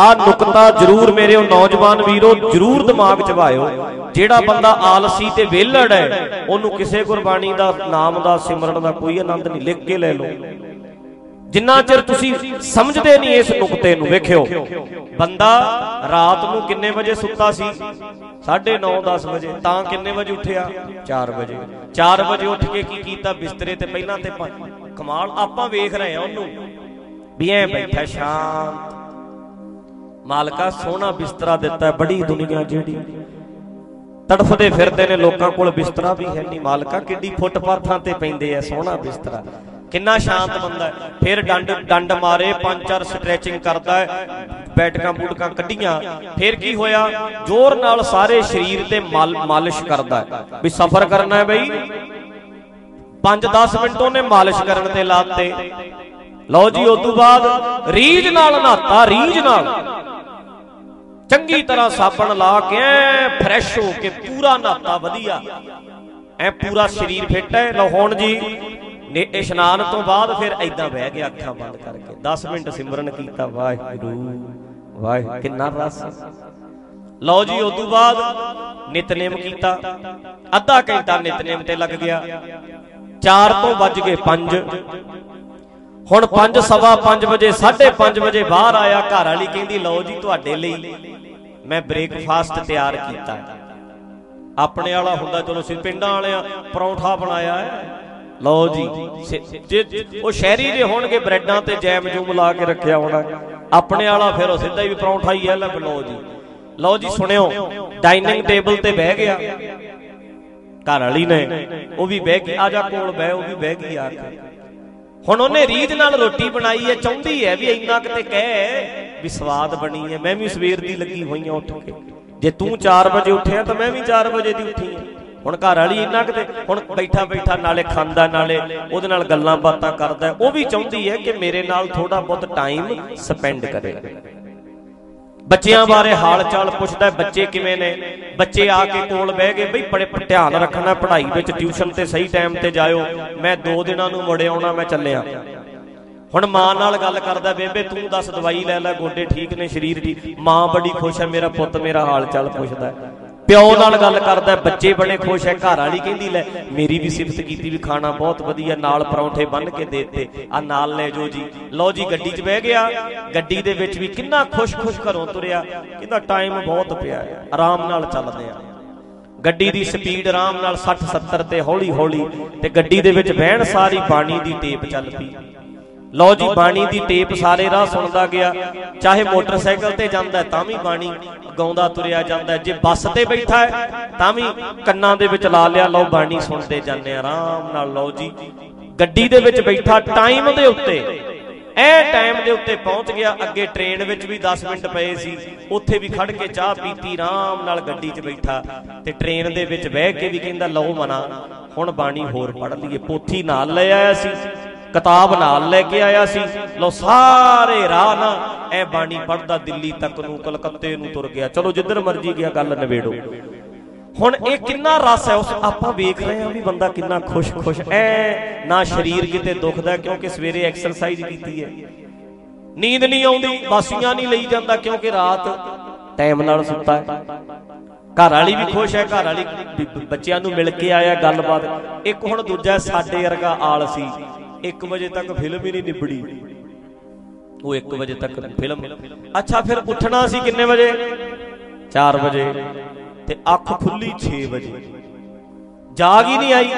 ਆ ਨੁਕਤਾ ਜ਼ਰੂਰ ਮੇਰੇ ਉਹ ਨੌਜਵਾਨ ਵੀਰੋ, ਜ਼ਰੂਰ ਦਿਮਾਗ 'ਚ ਭਾਇਓ ਜਿਹੜਾ ਬੰਦਾ ਆਲਸੀ ਤੇ ਵਿਹਲੜ ਹੈ, ਉਹਨੂੰ ਕਿਸੇ ਗੁਰਬਾਣੀ ਦਾ, ਨਾਮ ਦਾ, ਸਿਮਰਨ ਦਾ ਕੋਈ ਆਨੰਦ ਨਹੀਂ, ਲਿਖ ਕੇ ਲੈ ਲਓ। ਜਿੰਨਾ ਚਿਰ ਤੁਸੀਂ ਸਮਝਦੇ ਨਹੀਂ ਇਸ ਨੁਕਤੇ ਨੂੰ, ਵੇਖਿਓ। ਬੰਦਾ ਰਾਤ ਨੂੰ ਕਿੰਨੇ ਵਜੇ ਸੁੱਤਾ ਸੀ? 9:30 10 ਵਜੇ। ਤਾਂ ਕਿੰਨੇ ਵਜੇ ਉੱਠਿਆ? 4 ਵਜੇ। 4 ਵਜੇ ਉੱਠ ਕੇ ਕੀ ਕੀਤਾ? ਬਿਸਤਰੇ ਤੇ ਪਹਿਲਾਂ ਤੇ ਪ- ਕਮਾਲ, ਆਪਾਂ ਵੇਖ ਰਹੇ ਆ ਉਹਨੂੰ। ਵੀ ਐ ਬੈਠਾ, ਸ਼ਾਂਤ। ਮਾਲਕਾ ਸੋਹਣਾ ਬਿਸਤਰਾ ਦਿੱਤਾ ਹੈ, ਬੜੀ ਦੁਨੀਆ ਜਿਹੜੀ। ਤੜਫਦੇ ਫਿਰਦੇ ਨੇ ਲੋਕਾਂ ਕੋਲ ਬਿਸਤਰਾ ਵੀ ਹੈ ਨਹੀਂ। ਮਾਲਕਾ ਕਿੱਡੀ ਫੁੱਟਪਾਥਾਂ ਤੇ ਪੈਂਦੇ ਆ ਸੋਹਣਾ ਬਿਸਤਰਾ। ਕਿੰਨਾ ਸ਼ਾਂਤ ਬੰਦਾ ਹੈ। ਫਿਰ ਡੰਡ ਡੰਡ ਮਾਰੇ ਪੰਜ ਚਾਰ ਸਟ੍ਰੈਚਿੰਗ ਕਰਦਾ ਹੈ ਬੈਠਕਾਂ ਬੂਟਕਾਂ ਕੱਢੀਆਂ। ਫਿਰ ਕੀ ਹੋਇਆ? ਜ਼ੋਰ ਨਾਲ ਸਾਰੇ ਸਰੀਰ ਤੇ ਮਲ ਮਾਲਿਸ਼ ਕਰਦਾ ਹੈ। ਵੀ ਸਫ਼ਰ ਕਰਨਾ ਹੈ ਬਈ। 5-10 ਮਿੰਟ ਉਹਨੇ ਮਾਲਿਸ਼ ਕਰਨ ਤੇ ਲਾਤੇ। ਲਓ ਜੀ ਉਸ ਤੋਂ ਬਾਅਦ ਰੀਝ ਨਾਲ ਨਹਾਤਾ ਰੀਝ ਨਾਲ। ਚੰਗੀ ਤਰ੍ਹਾਂ ਸਾਬਣ ਲਾ ਕੇ ਐ ਫਰੈਸ਼ ਹੋ ਕੇ ਪੂਰਾ ਨਹਾਤਾ, ਵਧੀਆ। ਐ ਪੂਰਾ ਸਰੀਰ ਫਿੱਟ ਹੈ ਲਓ ਹੁਣ ਜੀ, ਨੇ ਇਸ਼ਨਾਨ ਤੋਂ ਬਾਅਦ ਫਿਰ ਐਦਾਂ ਬਹਿ ਗਿਆ ਅੱਖਾਂ ਬੰਦ ਕਰਕੇ। 10 ਮਿੰਟ ਸਿਮਰਨ ਕੀਤਾ, ਵਾਹਿਗੁਰੂ, ਵਾਹਿ, ਕਿੰਨਾ ਰਸ। ਲਓ ਜੀ ਉਸ ਤੋਂ ਬਾਅਦ ਨਿਤਨੇਮ ਕੀਤਾ। ਅੱਧਾ ਘੰਟਾ ਨਿਤਨੇਮ ਤੇ ਲੱਗ ਗਿਆ। 4 ਤੋਂ ਵੱਜ ਗਏ 5 ਹੁਣ 5 ਸਵਾ 5 ਵਜੇ 5:30 ਵਜੇ ਬਾਹਰ ਆਇਆ ਘਰ ਵਾਲੀ ਕਹਿੰਦੀ ਲਓ ਜੀ ਤੁਹਾਡੇ ਲਈ ਮੈਂ ਬ੍ਰੇਕਫਾਸਟ ਤਿਆਰ ਕੀਤਾ। ਆਪਣੇ ਵਾਲਾ ਹੁੰਦਾ ਚਲੋ ਸੀ ਪਿੰਡਾਂ ਵਾਲਿਆਂ ਪਰੌਂਠਾ ਬਣਾਇਆ ਹੈ। ਲਓ ਜੀ ਉਹ ਸ਼ਹਿਰੀ ਜੇ ਹੋਣਗੇ ਬ੍ਰੈਡਾਂ ਤੇ ਜੈਮ ਜੂਮ ਲਾ ਕੇ ਰੱਖਿਆ ਹੋਣਾ। ਆਪਣੇ ਵਾਲਾ ਫਿਰ ਉਹ ਸਿੱਧਾ ਹੀ ਪਰੌਂਠਾ ਹੀ ਹੈ ਲੈ ਲਓ ਜੀ। ਲਓ ਜੀ ਸੁਣਿਓ ਡਾਈਨਿੰਗ ਟੇਬਲ ਤੇ ਬਹਿ ਗਿਆ। ਘਰ ਵਾਲੀ ਨੇ ਉਹ ਵੀ ਬਹਿ ਗਈ ਆ ਜਾ ਕੋਲ ਬਹਿ ਉਹ ਵੀ ਬਹਿ ਗਈ ਆ ਕੇ। ਹੁਣ ਉਹਨੇ ਰੀਝ ਨਾਲ ਰੋਟੀ ਬਣਾਈ ਹੈ ਚਾਹੁੰਦੀ ਹੈ ਵੀ ਇੰਨਾ ਕਿਤੇ ਕਹਿ ਵੀ ਸਵਾਦ ਬਣੀ ਹੈ ਮੈਂ ਵੀ ਸਵੇਰ ਦੀ ਲੱਗੀ ਹੋਈ ਹਾਂ ਉੱਠ ਕੇ। ਜੇ ਤੂੰ 4 ਵਜੇ ਉੱਠਿਆ ਤਾਂ ਮੈਂ ਵੀ 4 ਵਜੇ ਦੀ ਉੱਠੀ ਹਾਂ। ਹੁਣ ਘਰ ਵਾਲੀ ਇੰਨਾ ਕਿਤੇ ਹੁਣ ਬੈਠਾ ਬੈਠਾ ਨਾਲੇ ਖਾਂਦਾ ਨਾਲੇ ਉਹਦੇ ਨਾਲ ਗੱਲਾਂ ਬਾਤਾਂ ਕਰਦਾ ਉਹ ਵੀ ਚਾਹੁੰਦੀ ਹੈ ਕਿ ਮੇਰੇ ਨਾਲ ਥੋੜਾ ਬਹੁਤ ਟਾਈਮ ਸਪੈਂਡ ਕਰੇ। ਬੱਚਿਆਂ ਬਾਰੇ ਹਾਲ ਚਾਲ ਪੁੱਛਦਾ ਬੱਚੇ ਕਿਵੇਂ ਨੇ? ਬੱਚੇ ਆ ਕੇ ਕੋਲ ਬਹਿ ਗਏ ਬਈ ਬੜੇ ਧਿਆਨ ਰੱਖਣਾ ਪੜ੍ਹਾਈ ਵਿੱਚ ਟਿਊਸ਼ਨ ਤੇ ਸਹੀ ਟਾਈਮ ਤੇ ਜਾਇਓ। ਮੈਂ 2 ਦਿਨਾਂ ਨੂੰ ਮੁੜ ਆਉਣਾ ਮੈਂ ਚੱਲਿਆ। ਹੁਣ ਮਾਂ ਨਾਲ ਗੱਲ ਕਰਦਾ ਬੇਬੇ ਤੂੰ ਦੱਸ ਦਵਾਈ ਲੈ ਲੈ ਗੋਡੇ ਠੀਕ ਨੇ ਸਰੀਰ ਠੀਕ ਮਾਂ ਬੜੀ ਖੁਸ਼ ਹੈ ਮੇਰਾ ਪੁੱਤ ਮੇਰਾ ਹਾਲ ਚਾਲ ਪੁੱਛਦਾ। ਪਿਓ ਨਾਲ ਗੱਲ ਕਰਦਾ ਹੈ, ਬੱਚੇ ਬੜੇ ਖੁਸ਼ ਹੈ ਘਰ ਵਾਲੀ ਕਹਿੰਦੀ ਲੈ ਮੇਰੀ ਵੀ ਸਿਫਤ ਕੀਤੀ ਵੀ ਖਾਣਾ ਬਹੁਤ ਵਧੀਆ ਨਾਲ ਪਰੌਂਠੇ ਬੰਨ ਕੇ ਦੇਤੇ। ਆ ਨਾਲ ਲੈ ਜੋ ਜੀ। ਲਓ ਜੀ ਗੱਡੀ 'ਚ ਬਹਿ ਗਿਆ। ਗੱਡੀ ਦੇ ਵਿੱਚ ਵੀ ਕਿੰਨਾ ਖੁਸ਼-ਖੁਸ਼ ਘਰੋਂ ਤੁਰਿਆ। ਕਹਿੰਦਾ ਟਾਈਮ ਬਹੁਤ ਪਿਆ ਹੈ। ਆਰਾਮ ਨਾਲ ਚੱਲਦੇ ਆ। ਗੱਡੀ ਦੀ ਸਪੀਡ ਆਰਾਮ ਨਾਲ 60 70 ਤੇ ਹੌਲੀ ਹੌਲੀ ਤੇ ਗੱਡੀ ਦੇ ਵਿੱਚ ਬਹਿਣ ਸਾਰੀ ਬਾਣੀ ਦੀ ਟੇਪ ਚੱਲ ਪਈ। ਲਓ ਜੀ ਬਾਣੀ ਦੀ ਟੇਪ ਸਾਰੇ ਰਾਹ ਸੁਣਦਾ ਗਿਆ। ਚਾਹੇ ਮੋਟਰਸਾਈਕਲ ਤੇ ਜਾਂਦਾ ਹੈ, ਤਾਂ ਵੀ ਬਾਣੀ ਗਾਉਂਦਾ ਤੁਰਿਆ ਜਾਂਦਾ। ਹੈ। ਜੇ ਬੱਸ ਤੇ ਬੈਠਾ ਹੈ ਤਾਂ ਵੀ ਕੰਨਾਂ ਦੇ ਵਿੱਚ ਲਾ ਲਿਆ। ਲਓ ਬਾਣੀ ਸੁਣਦੇ ਜਾਂਦੇ ਆ, ਆਰਾਮ ਨਾਲ। ਲਓ ਜੀ ਗੱਡੀ ਦੇ ਵਿੱਚ ਬੈਠਾ ਟਾਈਮ ਦੇ ਉੱਤੇ ਐ ਟਾਈਮ ਦੇ ਉੱਤੇ ਪਹੁੰਚ ਗਿਆ। ਅੱਗੇ ਟ੍ਰੇਨ ਵਿੱਚ ਵੀ 10 ਮਿੰਟ ਪਏ ਸੀ। ਉੱਥੇ ਵੀ ਖੜ ਕੇ ਚਾਹ ਪੀਤੀ ਆਰਾਮ ਨਾਲ ਗੱਡੀ 'ਚ ਬੈਠਾ। ਤੇ ਟ੍ਰੇਨ ਦੇ ਵਿੱਚ ਬਹਿ ਕੇ ਵੀ ਕਹਿੰਦਾ ਲਓ ਮਨਾ ਹੁਣ ਬਾਣੀ ਹੋਰ ਪੜ੍ਹ ਲਈਏ। ਪੋਥੀ ਨਾਲ ਲੈ ਆਇਆ ਸੀ। ਕਿਤਾਬ ਨਾਲ ਲੈ ਕੇ ਆਇਆ ਸੀ। ਲੋ ਸਾਰੇ ਰਾਹ ਨਾ ਐ ਬਾਣੀ ਪੜਦਾ ਦਿੱਲੀ ਤੱਕ ਨੂੰ, ਕਲਕੱਤੇ ਨੂੰ ਤੁਰ ਗਿਆ। ਚਲੋ ਜਿੱਧਰ ਮਰਜ਼ੀ ਗਿਆ, ਗੱਲ ਨਵੇੜੋ ਹੁਣ ਇਹ ਕਿੰਨਾ ਰਸ ਹੈ, ਉਸ ਆਪਾਂ ਵੇਖ ਰਹੇ ਹਾਂ ਵੀ ਬੰਦਾ ਕਿੰਨਾ ਖੁਸ਼-ਖੁਸ਼ ਐ ਨਾ ਸਰੀਰ ਕਿਤੇ ਦੁਖਦਾ ਕਿਉਂਕਿ ਸਵੇਰੇ ਐਕਸਰਸਾਈਜ਼ ਕੀਤੀ ਹੈ। ਨੀਂਦ ਨਹੀਂ ਆਉਂਦੀ, ਬਾਸੀਆਂ ਨਹੀਂ ਲਈ ਜਾਂਦਾ ਕਿਉਂਕਿ ਰਾਤ ਟਾਈਮ ਨਾਲ ਸੁੱਤਾ ਹੈ। ਘਰ ਵਾਲੀ ਵੀ ਖੁਸ਼ ਹੈ, ਘਰ ਵਾਲੀ ਬ- ਬੱਚਿਆਂ ਨੂੰ ਮਿਲ ਕੇ ਆਇਆ, ਗੱਲਬਾਤ। ਇੱਕ ਹੁਣ ਦੂਜਾ ਸਾਡੇ ਵਰਗਾ ਆਲ ਸੀ 1 ਵਜੇ ਤੱਕ ਫਿਲਮ ਹੀ ਨਹੀਂ ਨਿਬੜੀ। ਉਹ 1 ਵਜੇ ਤੱਕ ਫਿਲਮ। ਅੱਛਾ, ਫਿਰ ਉੱਠਣਾ ਸੀ ਕਿੰਨੇ ਵਜੇ? 4 ਵਜੇ। ਤੇ ਅੱਖ ਖੁੱਲੀ 6 ਵਜੇ। ਜਾਗ ਹੀ ਨਹੀਂ ਆਈ।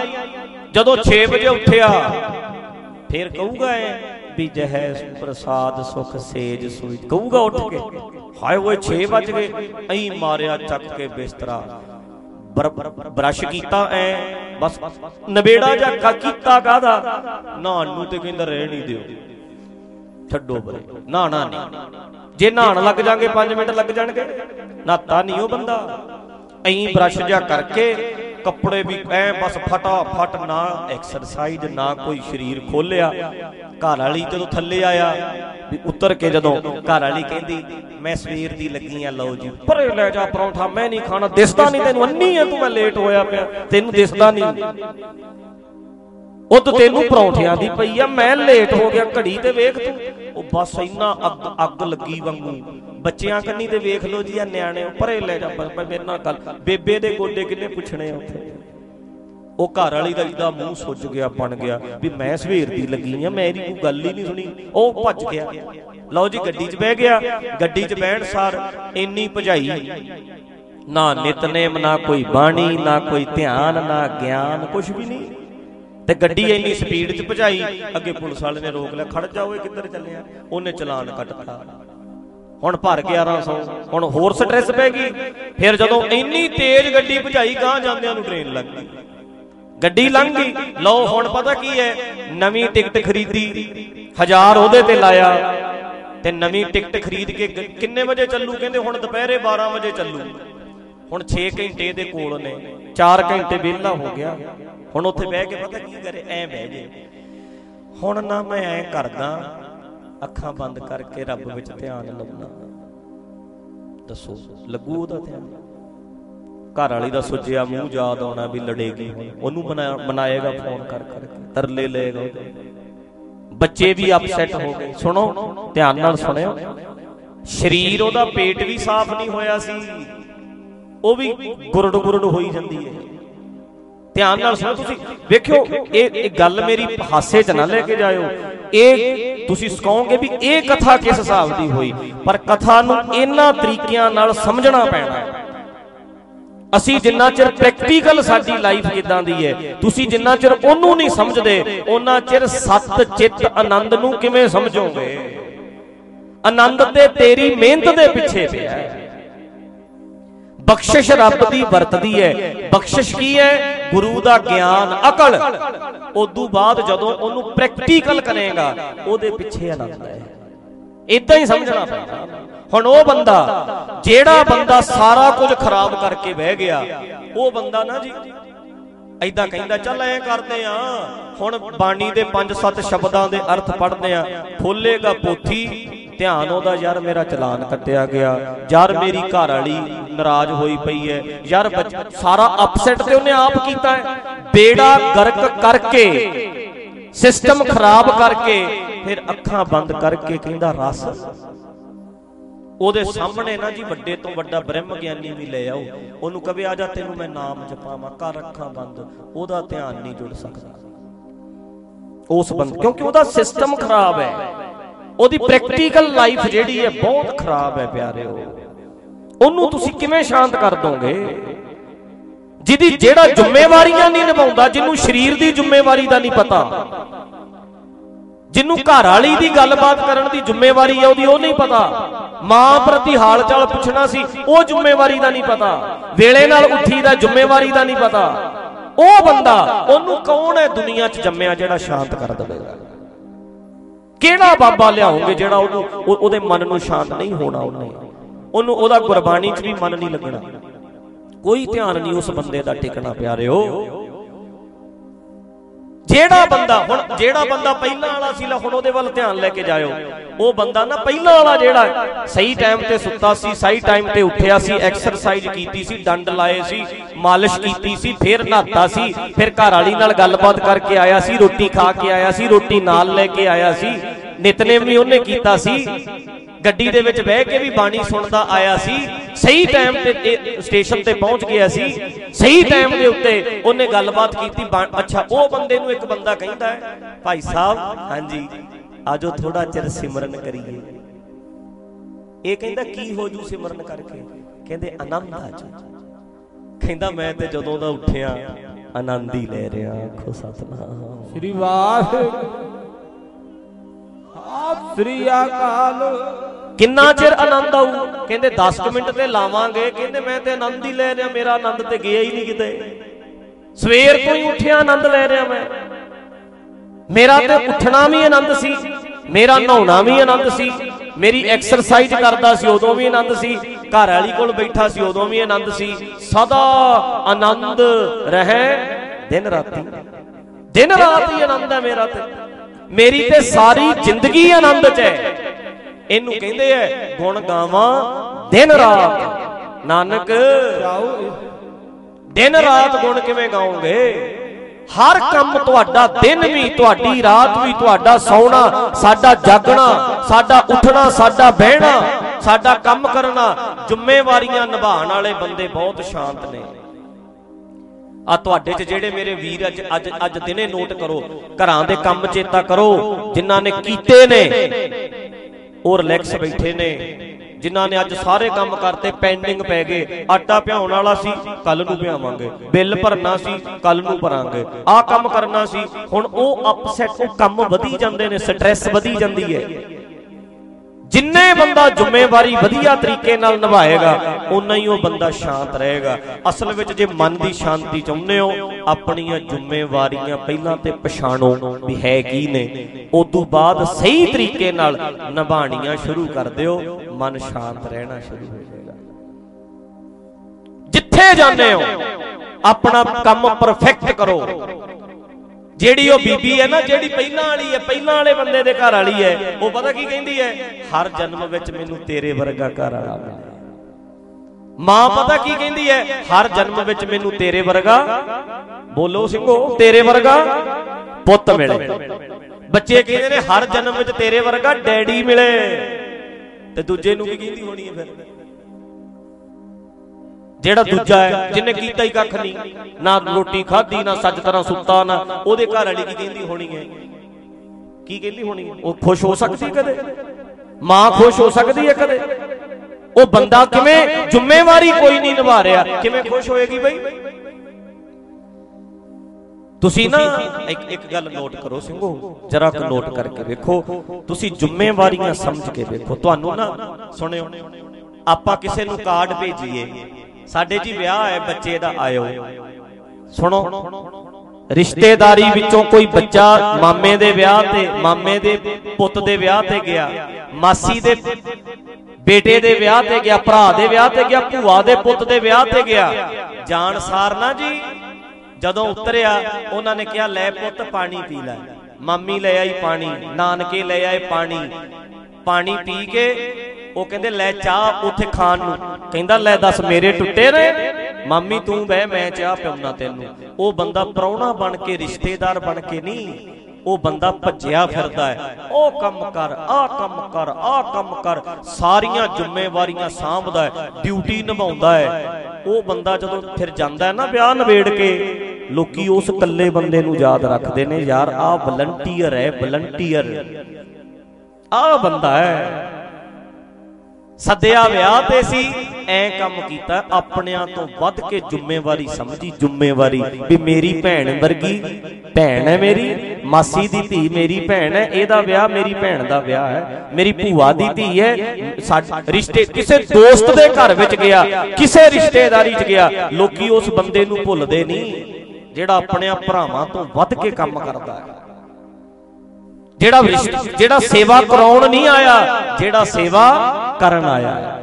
ਜਦੋਂ 6 ਵਜੇ ਉੱਠਿਆ, ਫਿਰ ਕਹੂਗਾ ਐ ਵੀ ਜਹੈ ਪ੍ਰਸਾਦ ਸੁਖ ਸੇਜ ਸੋਈ। ਕਹੂਗਾ ਉੱਠ ਕੇ, ਹਾਏ ਓਏ 6 ਵਜ ਗਏ। ਐਂ ਮਾਰਿਆ ਚੱਕ ਕੇ ਬਿਸਤਰਾ। ਬਰ- ਬਰਸ਼ ਕੀਤਾ ਐ। ਬਸ ਨਵੇੜਾ ਜਾਂ ਕਾ ਕੀਤਾ ਕਾਦਾ ਨਹਾਣ ਨੂੰ ਤੇ ਕਹਿੰਦਾ ਰਹਿ ਨਹੀਂ ਦਿਓ। ਛੱਡੋ ਬਰੇ ਨਹਾਣਾ ਨਹੀਂ। ਜੇ ਨਹਾਣ ਲੱਗ ਜਾਗੇ 5 ਮਿੰਟ ਲੱਗ ਜਾਣਗੇ। ਨਾਤਾ ਨਹੀਂ ਉਹ ਬੰਦਾ। ਐਂ ਬਰਸ਼ ਜਾ ਕਰਕੇ ਕੱਪੜੇ ਵੀ ਐ ਬਸ ਫਟਾ ਫਟ ਨਾ ਐਕਸਰਸਾਈਜ਼ ਨਾ ਕੋਈ ਸਰੀਰ ਖੋਲਿਆ। ਘਰ ਵਾਲੀ ਜਦੋਂ ਥੱਲੇ ਆਇਆ, ਵੀ ਉਤਰ ਕੇ ਜਦੋਂ ਘਰ ਵਾਲੀ ਕਹਿੰਦੀ, ਮੈਂ ਸਵੇਰ ਦੀ ਲੱਗੀ ਆ, ਲਓ ਜੀ, ਪਰੇ ਲੈ ਜਾ ਪਰੌਂਠਾ, ਮੈਂ ਨਹੀਂ ਖਾਣਾ, ਦਿਸਦਾ ਨਹੀਂ ਤੈਨੂੰ, ਅੰਨੀ ਆ ਤੂੰ, ਮੈਂ ਲੇਟ ਹੋਇਆ ਪਿਆ, ਤੈਨੂੰ ਦਿਸਦਾ ਨਹੀਂ। ਉਦ ਤੈਨੂੰ ਪਰੌਂਠਿਆਂ ਦੀ ਪਈ ਆ, ਮੈਂ ਲੇਟ ਹੋ ਗਿਆ, ਘੜੀ ਤੇ ਵੇਖ ਤੂੰ, ਉਹ ਬਸ ਇੰਨਾ ਅੱਗ ਅੱਗ ਲੱਗੀ ਵਾਂਗੂ। ਬੱਚਿਆਂ ਕੰਨੀ ਤੇ ਵੇਖ ਲੋ ਜੀ ਆ ਨਿਆਣੇ ਪਰੇ ਲੈ ਜਾ, ਪਰ ਮੇਰੇ ਨਾਲ ਗੱਲ ਬੇਬੇ ਦੇ ਗੋਡੇ ਕਿੰਨੇ ਪੁੱਛਣੇ ਆ ਉੱਥੇ। ਉਹ ਘਰ ਵਾਲੀ ਦਾ ਜਿਹਦਾ ਮੂੰਹ ਸੁੱਜ ਗਿਆ, ਬਣ ਗਿਆ, ਵੀ ਮੈਂ ਸਵੇਰ ਦੀ ਲੱਗੀ ਆ ਮੇਰੀ ਕੋਈ ਗੱਲ ਹੀ ਨਹੀਂ ਸੁਣੀ। ਉਹ ਭੱਜ ਗਿਆ। ਲਓ ਜੀ, ਗੱਡੀ 'ਚ ਬਹਿ ਗਿਆ। ਗੱਡੀ 'ਚ ਬਹਿਣ ਸਾਰ ਇੰਨੀ ਭਜਾਈ। ਨਾ ਨਿਤਨੇਮ, ਨਾ ਕੋਈ ਬਾਣੀ, ਨਾ ਕੋਈ ਧਿਆਨ, ਨਾ ਗਿਆਨ ਕੁਝ ਵੀ ਨਹੀਂ। ਤੇ ਗੱਡੀ ਇੰਨੀ ਸਪੀਡ 'ਚ ਭਜਾਈ। ਅੱਗੇ ਪੁਲਿਸ ਵਾਲੇ ਨੇ ਰੋਕ ਲਿਆ, ਖੜ ਜਾ ਓਏ ਕਿੱਧਰ ਚੱਲਿਆ ਉਹਨੇ ਚਲਾਨ ਕੱਟਤਾ। ਹੁਣ ਭਰ 1100 ਹੁਣ ਹੋਰ ਸਟ੍ਰੈਸ ਪੈ ਗਈ। ਫਿਰ ਜਦੋਂ ਇੰਨੀ ਤੇਜ਼ ਗੱਡੀ ਭਜਾਈ ਗਾਂ ਜਾਂਦਿਆਂ ਨੂੰ ਟ੍ਰੇਨ ਲੱਗ ਗਈ। ਗੱਡੀ ਲੰਘ ਗਈ। ਲਓ, ਹੁਣ ਪਤਾ ਕੀ ਹੈ? ਨਵੀਂ ਟਿਕਟ ਖਰੀਦੀ। ਹਜ਼ਾਰ ਉਹਦੇ ਤੇ ਲਾਇਆ। ਤੇ ਨਵੀਂ ਟਿਕਟ ਖਰੀਦ ਕੇ ਕਿੰਨੇ ਵਜੇ ਚੱਲੂ? ਕਹਿੰਦੇ ਹੁਣ ਦੁਪਹਿਰੇ 12 ਵਜੇ ਚੱਲੂ। ਹੁਣ 6 ਘੰਟੇ ਦੇ ਕੋਲ ਨੇ। 4 ਘੰਟੇ ਵਿਹਲਾ ਹੋ ਗਿਆ। ਹੁਣ ਉੱਥੇ ਬਹਿ ਕੇ ਪਤਾ ਕੀ ਕਰੇ? ਐ ਬਹਿ ਜੇ। ਹੁਣ ਨਾ ਮੈਂ ਐ ਕਰਦਾ। ਅੱਖਾਂ ਬੰਦ ਕਰਕੇ ਰੱਬ ਵਿੱਚ ਧਿਆਨ ਲਾਉਣਾ। ਦੱਸੋ, ਲੱਗੂ ਉਹਦਾ ਧਿਆਨ? ਘਰ ਵਾਲੀ ਦਾ ਸੁੱਜਿਆ ਮੂੰਹ ਯਾਦ ਆਉਣਾ ਵੀ ਲੜੇਗੀ ਉਹਨੂੰ ਬਣਾਏਗਾ ਫੋਨ ਕਰ ਕਰਕੇ ਤਰਲੇ ਲਏਗਾ ਬੱਚੇ ਵੀ ਅਪਸੈਟ ਹੋ ਗਏ। ਸੁਣੋ, ਧਿਆਨ ਨਾਲ ਸੁਣਿਓ। ਸਰੀਰ ਉਹਦਾ ਪੇਟ ਵੀ ਸਾਫ਼ ਨਹੀਂ ਹੋਇਆ ਸੀ। ਉਹ ਵੀ ਗੁਰੜ ਗੁਰੜ ਹੋਈ ਜਾਂਦੀ ਹੈ। ਧਿਆਨ ਨਾਲ ਸੁਣੋ ਤੁਸੀਂ। ਵੇਖਿਓ, ਇਹ ਇਹ ਗੱਲ ਮੇਰੀ ਹਾਸੇ 'ਚ ਨਾ ਲੈ ਕੇ ਜਾਇਓ। ਇਹ ਤੁਸੀਂ ਕਹੋਗੇ ਵੀ ਇਹ ਕਥਾ ਕਿਸ ਹਿਸਾਬ ਦੀ ਹੋਈ? ਪਰ ਕਥਾ ਨੂੰ ਇਹਨਾਂ ਤਰੀਕਿਆਂ ਨਾਲ ਸਮਝਣਾ ਪੈਣਾ ਹੈ। ਅਸੀਂ ਜਿੰਨਾ ਚਿਰ ਪ੍ਰੈਕਟੀਕਲ ਸਾਡੀ ਲਾਈਫ ਕਿਦਾਂ ਦੀ ਹੈ, ਤੁਸੀਂ ਜਿੰਨਾ ਚਿਰ ਉਹਨੂੰ ਨਹੀਂ ਸਮਝਦੇ, ਉਹਨਾਂ ਚਿਰ ਸਤ ਚਿੱਤ ਆਨੰਦ ਨੂੰ ਕਿਵੇਂ ਸਮਝੋਗੇ? ਆਨੰਦ ਤੇ ਤੇਰੀ ਮਿਹਨਤ ਦੇ ਪਿੱਛੇ ਪਿਆ ਹੈ। ਬਖਸ਼ਿਸ਼ ਰੱਬ ਦੀ ਵਰਤਦੀ ਹੈ। ਬਖਸ਼ਿਸ਼ ਕੀ ਹੈ? ਗੁਰੂ ਦਾ ਗਿਆਨ, ਅਕਲ। ਉਦੋਂ ਬਾਅਦ ਜਦੋਂ ਉਹਨੂੰ ਪ੍ਰੈਕਟੀਕਲ ਕਰੇਗਾ, ਉਹਦੇ ਪਿੱਛੇ ਆਨੰਦ ਹੈ। ਇਦਾਂ ਹੀ ਸਮਝਣਾ ਪੈਂਦਾ। ਹੁਣ ਉਹ ਬੰਦਾ, ਜਿਹੜਾ ਬੰਦਾ ਸਾਰਾ ਕੁਝ ਖਰਾਬ ਕਰਕੇ ਬਹਿ ਗਿਆ, ਉਹ ਬੰਦਾ ਨਾ ਜੀ ਐਦਾਂ ਕਹਿੰਦਾ, ਚੱਲ ਐ ਕਰਦੇ ਆ। ਹੁਣ ਬਾਣੀ ਦੇ 5-7 ਸ਼ਬਦਾਂ ਦੇ ਅਰਥ ਪੜ੍ਹਦੇ ਆ। ਖੋਲੇਗਾ ਪੋਥੀ ਧਿਆਨ ਉਹਦਾ ਯਾਰ ਮੇਰਾ ਚਲਾਨ ਕੱਟਿਆ ਗਿਆ। ਯਾਰ ਮੇਰੀ ਘਰ ਵਾਲੀ ਨਾਰਾਜ਼ ਹੋਈ ਪਈ ਹੈ। ਯਾਰ ਸਾਰਾ ਅਪਸੈਟ ਤੇ ਉਹਨੇ ਆਪ ਕੀਤਾ ਹੈ। ਬੇੜਾ ਗਰਕ ਕਰਕੇ ਸਿਸਟਮ ਖਰਾਬ ਕਰਕੇ, ਫਿਰ ਅੱਖਾਂ ਬੰਦ ਕਰਕੇ ਕਹਿੰਦਾ, ਰਸ। ਉਹਦੇ ਸਾਹਮਣੇ ਨਾ ਜੀ ਵੱਡੇ ਤੋਂ ਵੱਡਾ ਬ੍ਰਹਮ ਗਿਆਨੀ ਵੀ ਲੈ ਆਓ। ਉਹਨੂੰ ਕਵੇ, ਆ ਜਾ, ਤੈਨੂੰ ਮੈਂ ਨਾਮ ਜਪਾਵਾਂ। ਕਰ ਅੱਖਾਂ ਬੰਦ। ਉਹਦਾ ਧਿਆਨ ਨਹੀਂ ਜੁੜ ਸਕਦਾ। ਉਸ ਬੰਦ ਕਿਉਂਕਿ ਉਹਦਾ ਸਿਸਟਮ ਖਰਾਬ ਹੈ। ਉਹਦੀ ਪ੍ਰੈਕਟੀਕਲ ਲਾਈਫ ਜਿਹੜੀ ਹੈ ਬਹੁਤ ਖਰਾਬ ਹੈ ਪਿਆਰਿਓ। ਉਹਨੂੰ ਤੁਸੀਂ ਕਿਵੇਂ ਸ਼ਾਂਤ ਕਰ ਦੋਗੇ? ਜਿਹਦੀ ਜਿਹੜਾ ਜ਼ਿੰਮੇਵਾਰੀਆਂ ਨਹੀਂ ਨਿਭਾਉਂਦਾ ਜਿਹਨੂੰ ਸਰੀਰ ਦੀ ਜ਼ਿੰਮੇਵਾਰੀ ਦਾ ਨਹੀਂ ਪਤਾ। ਜਿਹਨੂੰ ਘਰ ਵਾਲੀ ਦੀ ਗੱਲਬਾਤ ਕਰਨ ਦੀ ਜ਼ਿੰਮੇਵਾਰੀ ਹੈ ਉਹਦੀ ਉਹ ਨਹੀਂ ਪਤਾ। ਮਾਂ ਪ੍ਰਤੀ ਹਾਲ ਚਾਲ ਪੁੱਛਣਾ ਸੀ ਉਹ ਜ਼ਿੰਮੇਵਾਰੀ ਦਾ ਨਹੀਂ ਪਤਾ। ਵੇਲੇ ਨਾਲ ਉੱਠੀ ਦਾ ਜ਼ਿੰਮੇਵਾਰੀ ਦਾ ਨਹੀਂ ਪਤਾ। ਉਹ ਬੰਦਾ ਉਹਨੂੰ ਕੌਣ ਹੈ ਦੁਨੀਆ 'ਚ ਜੰਮਿਆ ਜਿਹੜਾ ਸ਼ਾਂਤ ਕਰ ਦੇਵੇਗਾ? ਕਿਹੜਾ ਬਾਬਾ ਲਿਆਉਂਗੇ ਜਿਹੜਾ ਉਹਨੂੰ ਉਹਦੇ ਮਨ ਨੂੰ ਸ਼ਾਂਤ ਨਹੀਂ ਹੋਣਾ ਉਹਨੇ? ਉਹਨੂੰ ਉਹਦਾ ਗੁਰਬਾਣੀ 'ਚ ਵੀ ਮਨ ਨਹੀਂ ਲੱਗਣਾ। ਕੋਈ ਧਿਆਨ ਨਹੀਂ ਉਸ ਬੰਦੇ ਦਾ ਟਿਕਣਾ ਪਿਆਰਿਓ। ਜਿਹੜਾ ਬੰਦਾ ਹੁਣ ਜਿਹੜਾ ਬੰਦਾ ਪਹਿਲਾਂ ਵਾਲਾ ਸੀ, ਲਾ ਹੁਣ ਉਹਦੇ ਵੱਲ ਧਿਆਨ ਲੈ ਕੇ ਜਾਇਓ। ਉਹ ਬੰਦਾ ਨਾ ਪਹਿਲਾਂ ਵਾਲਾ ਜਿਹੜਾ ਸਹੀ ਟਾਈਮ ਤੇ ਸੁੱਤਾ ਸੀ, ਸਹੀ ਟਾਈਮ ਤੇ ਉੱਠਿਆ ਸੀ ਐਕਸਰਸਾਈਜ਼ ਕੀਤੀ ਸੀ, ਡੰਡ ਲਾਏ ਸੀ, ਮਾਲਿਸ਼ ਕੀਤੀ ਸੀ, ਫਿਰ ਨਹਾਤਾ ਸੀ, ਫਿਰ ਘਰ ਵਾਲੀ ਨਾਲ ਗੱਲਬਾਤ ਕਰਕੇ ਆਇਆ ਸੀ, ਰੋਟੀ ਖਾ ਕੇ ਆਇਆ ਸੀ, ਰੋਟੀ ਨਾਲ ਲੈ ਕੇ ਆਇਆ ਸੀ। ਨਿਤਨੇਮ ਵੀ ਉਹਨੇ ਕੀਤਾ ਸੀ। ਗੱਡੀ ਦੇ ਵਿੱਚ ਬਹਿ ਕੇ ਵੀ ਬਾਣੀ ਸੁਣਦਾ ਆਇਆ ਸੀ। ਸਹੀ ਟਾਈਮ ਤੇ ਸਟੇਸ਼ਨ ਤੇ ਪਹੁੰਚ ਗਿਆ ਸੀ। ਸਹੀ ਟਾਈਮ ਦੇ ਉੱਤੇ ਉਹਨੇ ਗੱਲਬਾਤ ਕੀਤੀ। ਅੱਛਾ, ਉਹ ਬੰਦੇ ਨੂੰ ਇੱਕ ਬੰਦਾ ਕਹਿੰਦਾ ਹੈ, ਭਾਈ ਸਾਹਿਬ, ਹਾਂਜੀ, ਆਜੋ ਥੋੜਾ ਚਿਰ ਸਿਮਰਨ ਕਰੀਏ। ਇਹ ਕਹਿੰਦਾ, ਕੀ ਹੋ ਜੂ ਸਿਮਰਨ ਕਰਕੇ? ਕਹਿੰਦੇ ਆਨੰਦ ਆ ਜੂ ਕਹਿੰਦਾ, ਮੈਂ ਤੇ ਜਦੋਂ ਦਾ ਉੱਠਿਆ, ਆਨੰਦ ਹੀ ਲੈ ਰਿਹਾ। ਆਖੋ ਸਤਨਾਮ। ਸ੍ਰੀ ਵਾਹਿਗੁਰੂ। ਆਪ ਸ੍ਰੀ ਅਕਾਲ। ਕਿੰਨਾ ਚਿਰ ਆਨੰਦ ਆਊ? ਕਹਿੰਦੇ 10 ਮਿੰਟ ਤੇ ਲਾਵਾਂਗੇ। ਕਹਿੰਦੇ ਮੈਂ ਤੇ ਆਨੰਦ ਹੀ ਲੈ ਰਿਹਾ, ਮੇਰਾ ਆਨੰਦ ਤੇ ਗਿਆ ਹੀ ਨਹੀਂ ਕਿਤੇ। ਸਵੇਰ ਤੋਂ ਹੀ ਉੱਠਿਆ, ਆਨੰਦ ਲੈ ਰਿਹਾ ਮੈਂ। ਮੇਰਾ ਤੇ ਉੱਠਣਾ ਵੀ ਆਨੰਦ ਸੀ, ਮੇਰਾ ਨਹਾਉਣਾ ਵੀ ਆਨੰਦ ਸੀ। ਮੇਰੀ ਐਕਸਰਸਾਈਜ਼ ਕਰਦਾ ਸੀ, ਉਦੋਂ ਵੀ ਆਨੰਦ ਸੀ। ਘਰ ਵਾਲੀ ਕੋਲ ਬੈਠਾ ਸੀ, ਉਦੋਂ ਵੀ ਆਨੰਦ ਸੀ। ਸਦਾ ਆਨੰਦ ਰਹੇ ਦਿਨ ਰਾਤੀ। ਦਿਨ ਰਾਤ ਹੀ ਆਨੰਦ ਹੈ ਮੇਰਾ ਤੇ। ਮੇਰੀ ਤੇ ਸਾਰੀ ਜ਼ਿੰਦਗੀ ਆਨੰਦ 'ਚ ਹੈ। ਇਹਨੂੰ ਕਹਿੰਦੇ ਐ ਗੁਣ ਗਾਵਾਂ ਦਿਨ ਰਾਤ। ਨਾਨਕ ਦਿਨ ਰਾਤ ਗੁਣ ਕਿਵੇਂ ਗਾਉਂਗੇ ਹਰ ਕੰਮ ਤੁਹਾਡਾ ਦਿਨ ਵੀ ਤੁਹਾਡੀ ਰਾਤ ਵੀ ਤੁਹਾਡਾ ਸੌਣਾ ਸਾਡਾ ਜਾਗਣਾ ਸਾਡਾ ਉੱਠਣਾ ਸਾਡਾ ਬਹਿਣਾ ਸਾਡਾ ਕੰਮ ਕਰਨਾ। ਜ਼ਿੰਮੇਵਾਰੀਆਂ ਨਿਭਾਉਣ ਵਾਲੇ ਬੰਦੇ ਬਹੁਤ ਸ਼ਾਂਤ ਨੇ। ਆ ਤੁਹਾਡੇ 'ਚ ਜਿਹੜੇ ਮੇਰੇ ਵੀਰ ਅੱਜ ਅੱਜ ਅੱਜ ਦਿਨੇ ਨੋਟ ਕਰੋ, ਘਰਾਂ ਦੇ ਕੰਮ ਚੇਤਾ ਕਰੋ, ਜਿਨ੍ਹਾਂ ਨੇ ਕੀਤੇ ਨੇ, ਉਹ ਰਿਲੈਕਸ ਬੈਠੇ ਨੇ, ਜਿਨ੍ਹਾਂ ਨੇ ਅੱਜ ਸਾਰੇ ਕੰਮ ਕਰਤੇ ਪੈਂਡਿੰਗ ਪੈ ਗਏ, ਆਟਾ ਭਿਆਉਣ ਵਾਲਾ ਸੀ ਕੱਲ ਨੂੰ ਭਿਆਵਾਂਗੇ ਬਿੱਲ ਭਰਨਾ ਸੀ ਕੱਲ ਨੂੰ ਭਰਾਂਗੇ, ਆਹ ਕੰਮ ਕਰਨਾ ਸੀ, ਹੁਣ ਉਹ ਅਪਸੈਟ ਉਹ ਕੰਮ ਵਧੀ ਜਾਂਦੇ ਨੇ ਸਟ੍ਰੈਸ ਵਧੀ ਜਾਂਦੀ ਹੈ। ਜਿੰਨੇ ਬੰਦਾ ਜ਼ਿੰਮੇਵਾਰੀ ਵਧੀਆ ਤਰੀਕੇ ਨਾਲ ਨਿਭਾਏਗਾ ਉਨਾ ਹੀ ਉਹ ਬੰਦਾ ਸ਼ਾਂਤ ਰਹੇਗਾ। ਅਸਲ ਵਿੱਚ ਜੇ ਮਨ ਦੀ ਸ਼ਾਂਤੀ ਚਾਹੁੰਦੇ ਹੋ, ਆਪਣੀਆਂ ਜ਼ਿੰਮੇਵਾਰੀਆਂ ਪਹਿਲਾਂ ਤੇ ਪਛਾਣੋ ਵੀ ਹੈ ਕੀ ਨੇ। ਉਸ ਤੋਂ ਬਾਅਦ ਸਹੀ ਤਰੀਕੇ ਨਾਲ ਨਿਭਾਣੀਆਂ ਸ਼ੁਰੂ ਕਰ ਦਿਓ, ਮਨ ਸ਼ਾਂਤ ਰਹਿਣਾ ਸ਼ੁਰੂ ਹੋ ਜਾਏਗਾ। ਜਿੱਥੇ ਜਾਂਦੇ ਹੋ, ਆਪਣਾ ਕੰਮ ਪਰਫੈਕਟ ਕਰੋ। ਜਿਹੜੀ ਉਹ ਬੀਬੀ ਹੈ ਨਾ, ਜਿਹੜੀ ਪਹਿਲਾਂ ਵਾਲੀ ਹੈ, ਪਹਿਲਾਂ ਵਾਲੇ ਬੰਦੇ ਦੇ ਘਰ ਵਾਲੀ ਹੈ, ਉਹ ਪਤਾ ਕੀ ਕਹਿੰਦੀ ਹੈ? ਹਰ ਜਨਮ ਵਿੱਚ ਮੈਨੂੰ ਤੇਰੇ ਵਰਗਾ ਘਰ ਵਾਲਾ ਮਿਲੇ ਮਾਂ ਪਤਾ ਕੀ ਕਹਿੰਦੀ ਹੈ? ਹਰ ਜਨਮ ਵਿੱਚ ਮੈਨੂੰ ਤੇਰੇ ਵਰਗਾ, ਬੋਲੋ ਸਿੰਘੋ ਤੇਰੇ ਵਰਗਾ ਪੁੱਤ ਮਿਲੇ। ਬੱਚੇ ਕਹਿੰਦੇ ਨੇ, ਹਰ ਜਨਮ ਵਿੱਚ ਤੇਰੇ ਵਰਗਾ ਡੈਡੀ ਮਿਲੇ। ਤੇ ਦੂਜੇ ਨੂੰ ਕੀ ਕਹਿੰਦੀ ਹੋਣੀ ਹੈ ਫਿਰ? ਜਿਹੜਾ ਦੂਜਾ ਹੈ ਜਿਹਨੇ ਕੀਤਾ ਹੀ ਕੱਖ ਨਹੀਂ। ਨਾ ਰੋਟੀ ਖਾਧੀ ਨਾ ਸੱਜ ਤਰ੍ਹਾਂ ਸੁੱਤਾ ਨਾ ਉਹਦੇ ਘਰ ਵਾਲੀ ਕੀ ਕਹਿੰਦੀ ਹੋਣੀ ਹੈ? ਕੀ ਕਹਿੰਦੀ ਹੋਣੀ ਹੈ? ਉਹ ਖੁਸ਼ ਹੋ ਸਕਦੀ ਕਦੇ? ਮਾਂ ਖੁਸ਼ ਹੋ ਸਕਦੀ ਹੈ ਕਦੇ? ਉਹ ਬੰਦਾ ਕਿਵੇਂ ਜ਼ਿੰਮੇਵਾਰੀ ਕੋਈ ਨਹੀਂ ਨਿਭਾ ਰਿਹਾ? ਕਿਵੇਂ ਖੁਸ਼ ਹੋਏਗੀ ਬਈ? ਤੁਸੀਂ ਨਾ ਇੱਕ ਇੱਕ ਗੱਲ ਨੋਟ ਕਰੋ ਸਿੰਘੋ ਜਰਾ ਕੁ ਨੋਟ ਕਰਕੇ ਵੇਖੋ। ਤੁਸੀਂ ਜ਼ਿੰਮੇਵਾਰੀਆਂ ਸਮਝ ਕੇ ਵੇਖੋ। ਤੁਹਾਨੂੰ ਨਾ ਸੁਣਿਓ ਆਪਾਂ ਕਿਸੇ ਨੂੰ ਕਾਰਡ ਭੇਜੀਏ। ਸਾਡੇ ਜੀ ਵਿਆਹ ਹੈ ਬੱਚੇ ਦਾ ਆਇਓ। ਸੁਣੋ। ਰਿਸ਼ਤੇਦਾਰੀ ਵਿੱਚੋਂ ਕੋਈ ਬੱਚਾ ਮਾਮੇ ਦੇ ਵਿਆਹ ਤੇ ਮਾਮੇ ਦੇ ਪੁੱਤ ਦੇ ਵਿਆਹ ਤੇ ਗਿਆ। ਮਾਸੀ ਦੇ ਬੇਟੇ ਦੇ ਵਿਆਹ ਤੇ ਗਿਆ ਭਰਾ ਦੇ ਵਿਆਹ ਤੇ ਗਿਆ ਭੂਆ ਦੇ ਪੁੱਤ ਦੇ ਵਿਆਹ ਤੇ ਗਿਆ। ਜਾਣ ਸਾਰ ਨਾ ਜੀ। ਜਦੋਂ ਉਤਰਿਆ ਉਹਨਾਂ ਨੇ ਕਿਹਾ ਲੈ ਪੁੱਤ ਪਾਣੀ ਪੀ ਲੈ। ਮਾਮੀ ਲੈ ਆਈ ਪਾਣੀ। ਨਾਨਕੇ ਲੈ ਆਏ ਪਾਣੀ। ਪਾਣੀ ਪੀ ਕੇ ਉਹ ਕਹਿੰਦੇ, ਲੈ ਚਾਹ ਉੱਥੇ ਖਾਣ ਨੂੰ। ਕਹਿੰਦਾ, ਲੈ ਦੱਸ, ਮੇਰੇ ਟੁੱਟੇ ਨੇ। ਮਾਮੀ ਤੂੰ ਬਹਿ, ਮੈਂ ਚਾਹ ਪਿਉਣਾ ਤੈਨੂੰ। ਉਹ ਬੰਦਾ ਪ੍ਰਾਹੁਣਾ ਬਣ ਕੇ, ਰਿਸ਼ਤੇਦਾਰ ਬਣ ਕੇ ਨਹੀਂ, ਉਹ ਬੰਦਾ ਭੱਜਿਆ ਫਿਰਦਾ ਹੈ। ਉਹ ਕੰਮ ਕਰ, ਆਹ ਕੰਮ ਕਰ, ਆਹ ਕੰਮ ਕਰ, ਸਾਰੀਆਂ ਜ਼ਿੰਮੇਵਾਰੀਆਂ ਸਾਂਭਦਾ ਹੈ, ਡਿਊਟੀ ਨਿਭਾਉਂਦਾ ਹੈ। ਉਹ ਬੰਦਾ ਜਦੋਂ ਫਿਰ ਜਾਂਦਾ ਹੈ ਨਾ ਵਿਆਹ ਨਵੇੜ ਕੇ, ਲੋਕੀ ਉਸ ਇਕੱਲੇ ਬੰਦੇ ਨੂੰ ਯਾਦ ਰੱਖਦੇ ਨੇ, ਯਾਰ, ਆਹ ਵਲੰਟੀਅਰ ਹੈ ਵਲੰਟੀਅਰ ਆਹ ਬੰਦਾ ਹੈ। ਸੱਦਿਆ ਵਿਆਹ ਤੇ ਸੀ, ਐ ਕੰਮ ਕੀਤਾ, ਆਪਣਿਆਂ ਤੋਂ ਵੱਧ ਕੇ ਜ਼ਿੰਮੇਵਾਰੀ ਸਮਝੀ, ਜ਼ਿੰਮੇਵਾਰੀ ਵੀ ਮੇਰੀ ਭੈਣ ਵਰਗੀ, ਭੈਣ ਹੈ ਮੇਰੀ, ਮਾਸੀ ਦੀ ਧੀ ਮੇਰੀ ਭੈਣ ਹੈ, ਇਹਦਾ ਵਿਆਹ ਮੇਰੀ ਭੈਣ ਦਾ ਵਿਆਹ ਹੈ, ਮੇਰੀ ਭੂਆ ਦੀ ਧੀ ਹੈ ਰਿਸ਼ਤੇ ਕਿਸੇ ਦੋਸਤ ਦੇ ਘਰ ਵਿੱਚ ਗਿਆ, ਕਿਸੇ ਰਿਸ਼ਤੇਦਾਰੀ 'ਚ ਗਿਆ, ਲੋਕੀ ਉਸ ਬੰਦੇ ਨੂੰ ਭੁੱਲਦੇ ਨਹੀਂ, ਜਿਹੜਾ ਆਪਣੇ ਭਰਾਵਾਂ ਤੋਂ ਵੱਧ ਕੇ ਕੰਮ ਕਰਦਾ ਹੈ। ਜਿਹੜਾ ਜਿਹੜਾ ਸੇਵਾ ਕਰਾਉਣ ਨਹੀਂ ਆਇਆ, ਜਿਹੜਾ ਸੇਵਾ ਕਰਨ ਆਇਆ।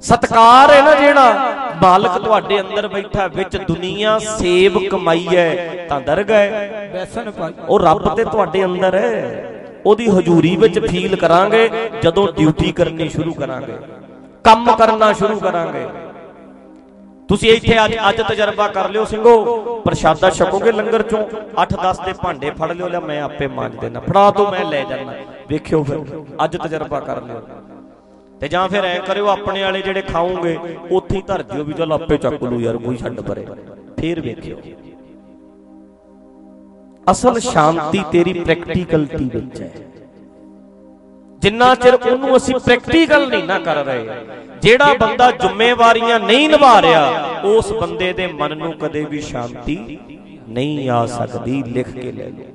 ਸਤਕਾਰ ਹੈ ਨਾ ਜਿਹੜਾ ਮਾਲਕ ਤੁਹਾਡੇ ਅੰਦਰ ਬੈਠਾ, ਵਿੱਚ ਦੁਨੀਆ ਸੇਵ ਕਮਾਈ ਹੈ, ਤਾਂ ਦਰਗਾਹ ਹੈ। ਬੈਸਨ ਪਾਈ ਉਹ ਰੱਬ ਤੇ ਤੁਹਾਡੇ ਅੰਦਰ ਹੈ। ਉਹਦੀ ਹਜ਼ੂਰੀ ਵਿੱਚ ਫੀਲ ਕਰਾਂਗੇ, ਜਦੋਂ ਡਿਊਟੀ ਕਰਨੀ ਸ਼ੁਰੂ ਕਰਾਂਗੇ। ਕੰਮ ਕਰਨਾ ਸ਼ੁਰੂ ਕਰਾਂਗੇ। ਤੁਸੀਂ ਇੱਥੇ ਅੱਜ ਅੱਜ ਤਜਰਬਾ ਕਰ ਲਿਓ ਸਿੰਘੋ। ਪ੍ਰਸ਼ਾਦਾ ਛਕੋਗੇ ਲੰਗਰ ਚੋਂ। 8-10 ਦੇ ਭਾਂਡੇ ਫੜ ਲਿਓ। ਲਿਆ ਮੈਂ ਆਪੇ ਮਾਂਜ ਦੇਣਾ। ਫੜਾ ਦੋ, ਮੈਂ ਲੈ ਜਾਣਾ ਵੇਖਿਓ ਫਿਰ, ਅੱਜ ਤਜਰਬਾ ਕਰ ਲਿਓ। ਤੇ ਜਾਂ ਫਿਰ ਐ ਕਰਿਓ, ਆਪਣੇ ਵਾਲੇ ਜਿਹੜੇ ਖਾਓਗੇ, ਉੱਥੇ ਹੀ ਧਰ ਜਿਓ ਵੀ ਚਲ ਆਪੇ ਚੱਕ ਲੂ ਯਾਰ, ਕੋਈ ਛੱਡ ਪਰੇ। ਫੇਰ ਵੇਖਿਓ। ਅਸਲ ਸ਼ਾਂਤੀ ਤੇਰੀ ਪ੍ਰੈਕਟੀਕਲਟੀ ਵਿੱਚ ਹੈ। ਜਿੰਨਾ ਚਿਰ ਉਹਨੂੰ ਅਸੀਂ ਪ੍ਰੈਕਟੀਕਲ ਨਹੀਂ ਨਾ ਕਰ ਰਹੇ, ਜਿਹੜਾ ਬੰਦਾ ਜ਼ਿੰਮੇਵਾਰੀਆਂ ਨਹੀਂ ਨਿਭਾ ਰਿਹਾ, ਉਸ ਬੰਦੇ ਦੇ ਮਨ ਨੂੰ ਕਦੇ ਵੀ ਸ਼ਾਂਤੀ ਨਹੀਂ ਆ ਸਕਦੀ, ਲਿਖ ਕੇ ਲੈ ਲਓ।